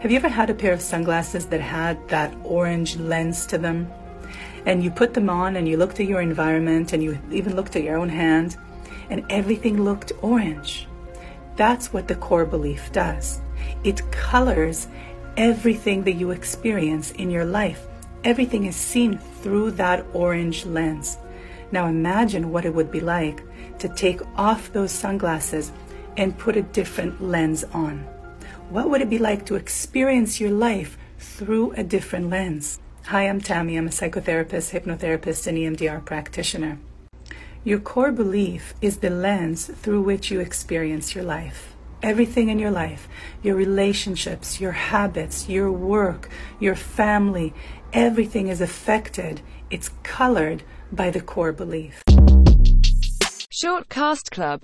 Have you ever had a pair of sunglasses that had that orange lens to them? And you put them on and you looked at your environment and you even looked at your own hand and everything looked orange. That's what the core belief does. It colors everything that you experience in your life. Everything is seen through that orange lens. Now imagine what it would be like to take off those sunglasses and put a different lens on. What would it be like to experience your life through a different lens? Hi, I'm Tammy. I'm a psychotherapist, hypnotherapist, and EMDR practitioner. Your core belief is the lens through which you experience your life. Everything in your life, your relationships, your habits, your work, your family, everything is affected. It's colored by the core belief. Shortcast Club